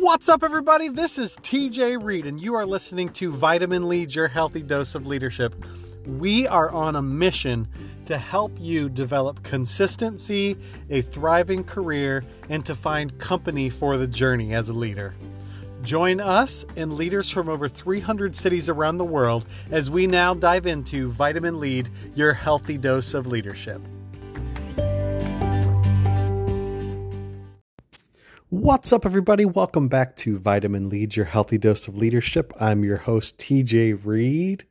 What's up, everybody? This is TJ Reed, and you are listening to Vitamin Lead, your healthy dose of leadership. We are on a mission to help you develop consistency, a thriving career, and to find company for the journey as a leader. Join us and leaders from over 300 cities around the world as we now dive into Vitamin Lead, your healthy dose of leadership. What's up, everybody? Welcome back to Vitamin Lead, your healthy dose of leadership. I'm your host, TJ Reed.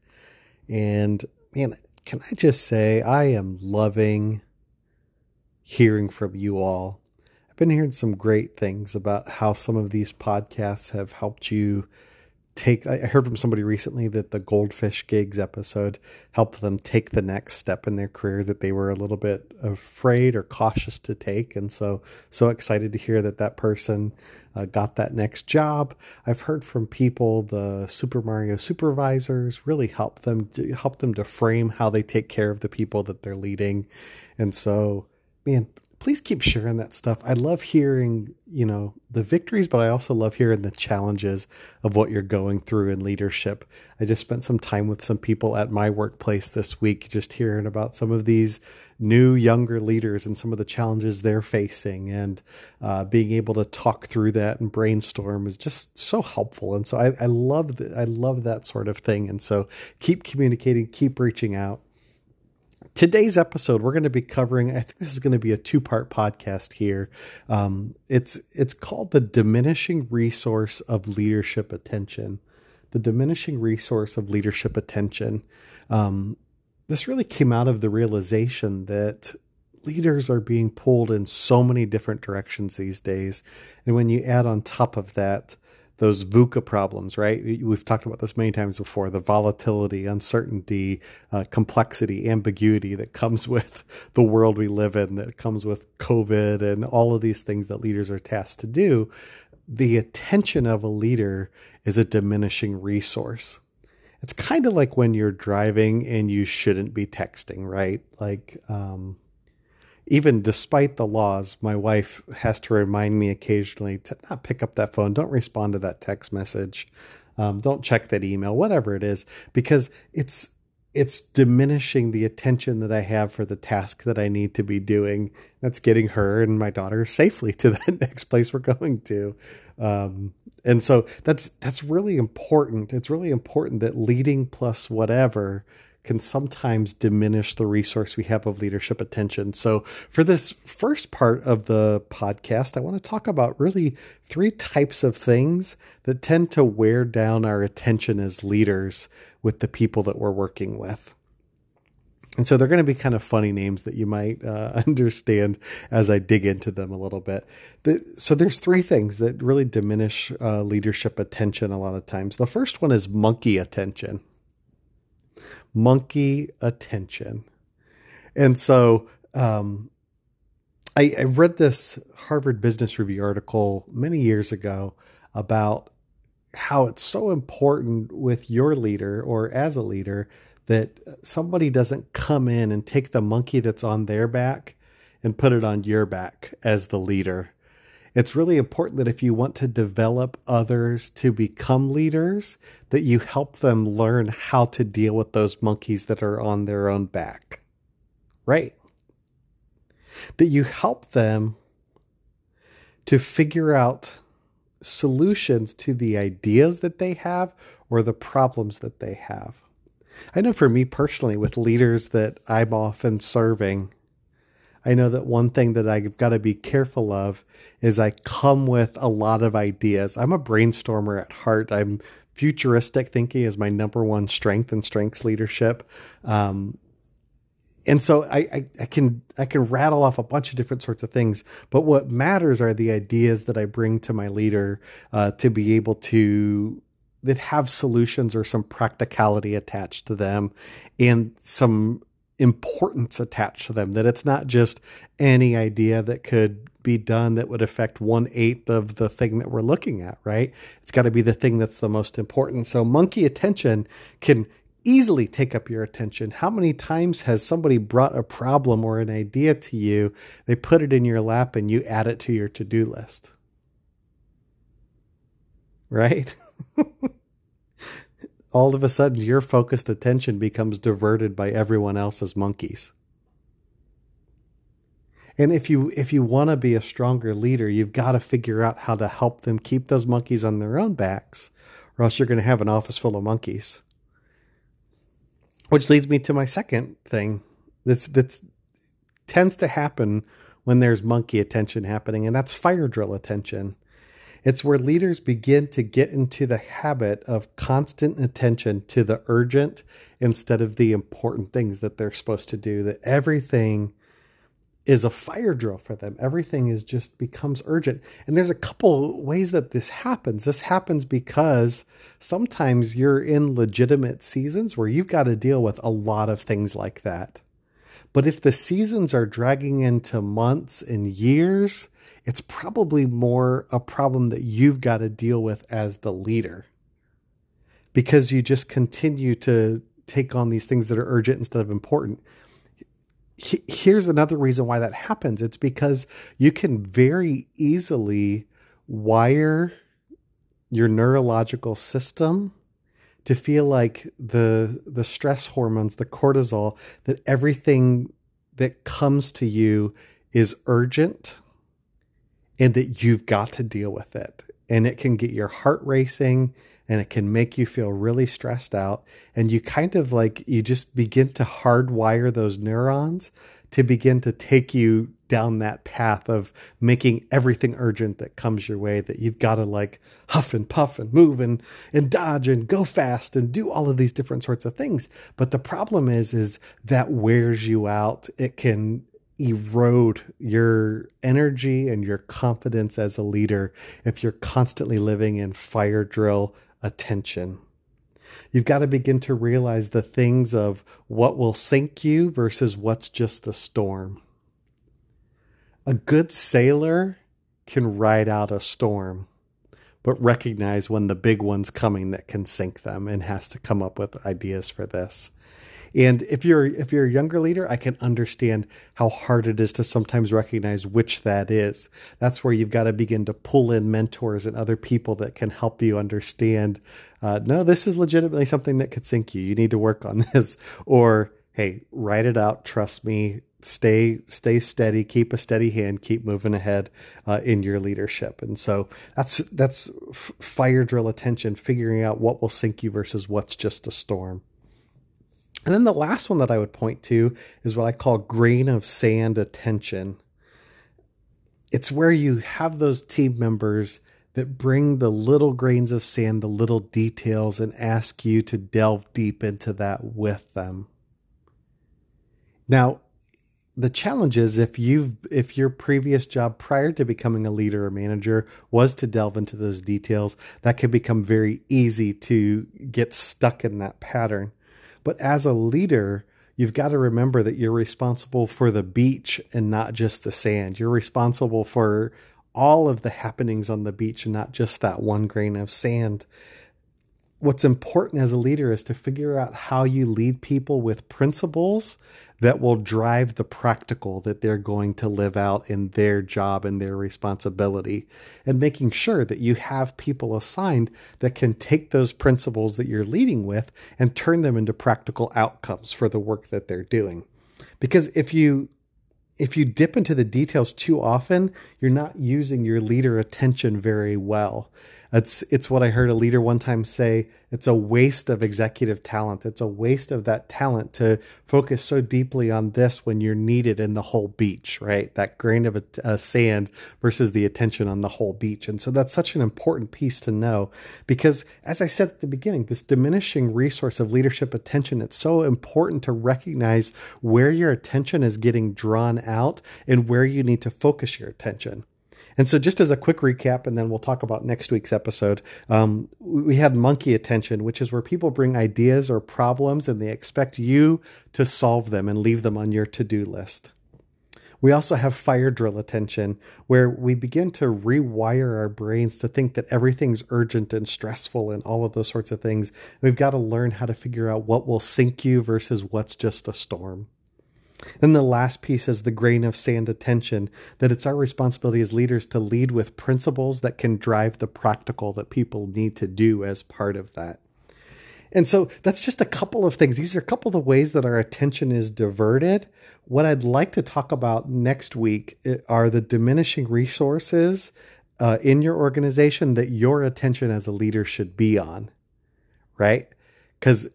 And man, can I just say, I am loving hearing from you all. I've been hearing some great things about how some of these podcasts have helped you take I heard from somebody recently that the goldfish gigs episode helped them take the next step in their career that they were a little bit afraid or cautious to take. And so so excited to hear that that person uh, got that next job. I've heard from people the super mario supervisors really help them help them to frame how they take care of the people that they're leading. And so man please keep sharing that stuff. I love hearing, you know, the victories, but I also love hearing the challenges of what you're going through in leadership. I just spent some time with some people at my workplace this week, just hearing about some of these new, younger leaders and some of the challenges they're facing, and uh, being able to talk through that and brainstorm is just so helpful. And so I, I love that. I love that sort of thing. And so keep communicating, keep reaching out. Today's episode, we're going to be covering. I think this is going to be a two-part podcast here. Um, it's it's called the diminishing resource of leadership attention. The diminishing resource of leadership attention. Um, this really came out of the realization that leaders are being pulled in so many different directions these days, and when you add on top of that those VUCA problems, right? We've talked about this many times before the volatility, uncertainty, uh, complexity, ambiguity that comes with the world we live in, that comes with COVID and all of these things that leaders are tasked to do. The attention of a leader is a diminishing resource. It's kind of like when you're driving and you shouldn't be texting, right? Like, um, even despite the laws, my wife has to remind me occasionally to not pick up that phone, don't respond to that text message, um, don't check that email, whatever it is, because it's it's diminishing the attention that I have for the task that I need to be doing. That's getting her and my daughter safely to the next place we're going to. Um, and so that's that's really important. It's really important that leading plus whatever can sometimes diminish the resource we have of leadership attention. So, for this first part of the podcast, I want to talk about really three types of things that tend to wear down our attention as leaders with the people that we're working with. And so they're going to be kind of funny names that you might uh, understand as I dig into them a little bit. The, so there's three things that really diminish uh, leadership attention a lot of times. The first one is monkey attention monkey attention. And so um, I, I read this Harvard Business Review article many years ago about how it's so important with your leader or as a leader that somebody doesn't come in and take the monkey that's on their back and put it on your back as the leader it's really important that if you want to develop others to become leaders, that you help them learn how to deal with those monkeys that are on their own back. Right? That you help them to figure out solutions to the ideas that they have or the problems that they have. I know for me personally, with leaders that I'm often serving, I know that one thing that I've got to be careful of is I come with a lot of ideas. I'm a brainstormer at heart. I'm futuristic thinking is my number one strength and strengths leadership. Um, and so I, I, I, can I can rattle off a bunch of different sorts of things, but what matters are the ideas that I bring to my leader uh, to be able to that have solutions or some practicality attached to them, and some importance attached to them, that it's not just any idea that could be done that would affect one eighth of the thing that we're looking at, right? It's got to be the thing that's the most important. So, monkey attention can easily take up your attention. How many times has somebody brought a problem or an idea to you, they put it in your lap, and you add it to your to do list? right? All of a sudden, your focused attention becomes diverted by everyone else's monkeys. And if you if you want to be a stronger leader, you've got to figure out how to help them keep those monkeys on their own backs, or else you're going to have an office full of monkeys. Which leads me to my second thing that's that's tends to happen when there's monkey attention happening, and that's fire drill attention. It's where leaders begin to get into the habit of constant attention to the urgent instead of the important things that they're supposed to do, that everything is a fire drill for them. Everything is just becomes urgent. And there's a couple ways that this happens. This happens because sometimes you're in legitimate seasons where you've got to deal with a lot of things like that. But if the seasons are dragging into months and years, it's probably more a problem that you've got to deal with as the leader. Because you just continue to take on these things that are urgent instead of important. Here's another reason why that happens. It's because you can very easily wire your neurological system to feel like the the stress hormones the cortisol that everything that comes to you is urgent and that you've got to deal with it and it can get your heart racing and it can make you feel really stressed out. And you kind of like, you just begin to hardwire those neurons to begin to take you down that path of making everything urgent that comes your way that you've got to like huff and puff and move and, and dodge and go fast and do all of these different sorts of things but the problem is is that wears you out it can erode your energy and your confidence as a leader if you're constantly living in fire drill attention. You've got to begin to realize the things of what will sink you versus what's just a storm. A good sailor can ride out a storm, but recognize when the big one's coming that can sink them and has to come up with ideas for this. And if you're if you're a younger leader, I can understand how hard it is to sometimes recognize which that is. That's where you've got to begin to pull in mentors and other people that can help you understand. Uh, no, this is legitimately something that could sink you. You need to work on this, or hey, write it out. Trust me. Stay stay steady. Keep a steady hand. Keep moving ahead uh, in your leadership. And so that's that's fire drill attention. Figuring out what will sink you versus what's just a storm. And then the last one that I would point to is what I call grain of sand attention. It's where you have those team members that bring the little grains of sand, the little details, and ask you to delve deep into that with them. Now, the challenge is if you've if your previous job prior to becoming a leader or manager was to delve into those details, that can become very easy to get stuck in that pattern. But as a leader, you've got to remember that you're responsible for the beach and not just the sand. You're responsible for all of the happenings on the beach and not just that one grain of sand what's important as a leader is to figure out how you lead people with principles that will drive the practical that they're going to live out in their job and their responsibility and making sure that you have people assigned that can take those principles that you're leading with and turn them into practical outcomes for the work that they're doing. Because if you if you dip into the details too often you're not using your leader attention very well it's it's what I heard a leader one time say. It's a waste of executive talent. It's a waste of that talent to focus so deeply on this when you're needed in the whole beach, right? That grain of a, a sand versus the attention on the whole beach. And so that's such an important piece to know because, as I said at the beginning, this diminishing resource of leadership attention, it's so important to recognize where your attention is getting drawn out and where you need to focus your attention. And so, just as a quick recap, and then we'll talk about next week's episode, um, we had monkey attention, which is where people bring ideas or problems and they expect you to solve them and leave them on your to do list. We also have fire drill attention, where we begin to rewire our brains to think that everything's urgent and stressful and all of those sorts of things. We've got to learn how to figure out what will sink you versus what's just a storm. And the last piece is the grain of sand attention that it's our responsibility as leaders to lead with principles that can drive the practical that people need to do as part of that. And so that's just a couple of things. These are a couple of the ways that our attention is diverted. What I'd like to talk about next week eh, are the diminishing resources uh, in your organization that your attention as a leader should be on, right? Because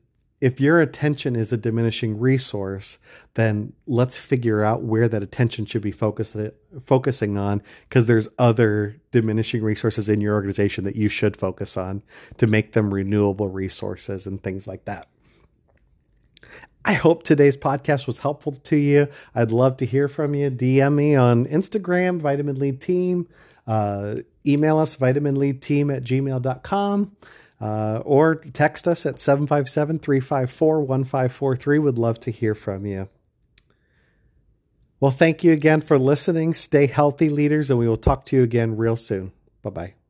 if your attention is a diminishing resource, then let's figure out where that attention should be focused, focusing on because there's other diminishing resources in your organization that you should focus on to make them renewable resources and things like that. I hope today's podcast was helpful to you. I'd love to hear from you. DM me on Instagram, Vitamin Lead Team. Uh, email us, vitaminleadteam at gmail.com. Uh, or text us at 757 354 1543. Would love to hear from you. Well, thank you again for listening. Stay healthy, leaders, and we will talk to you again real soon. Bye bye.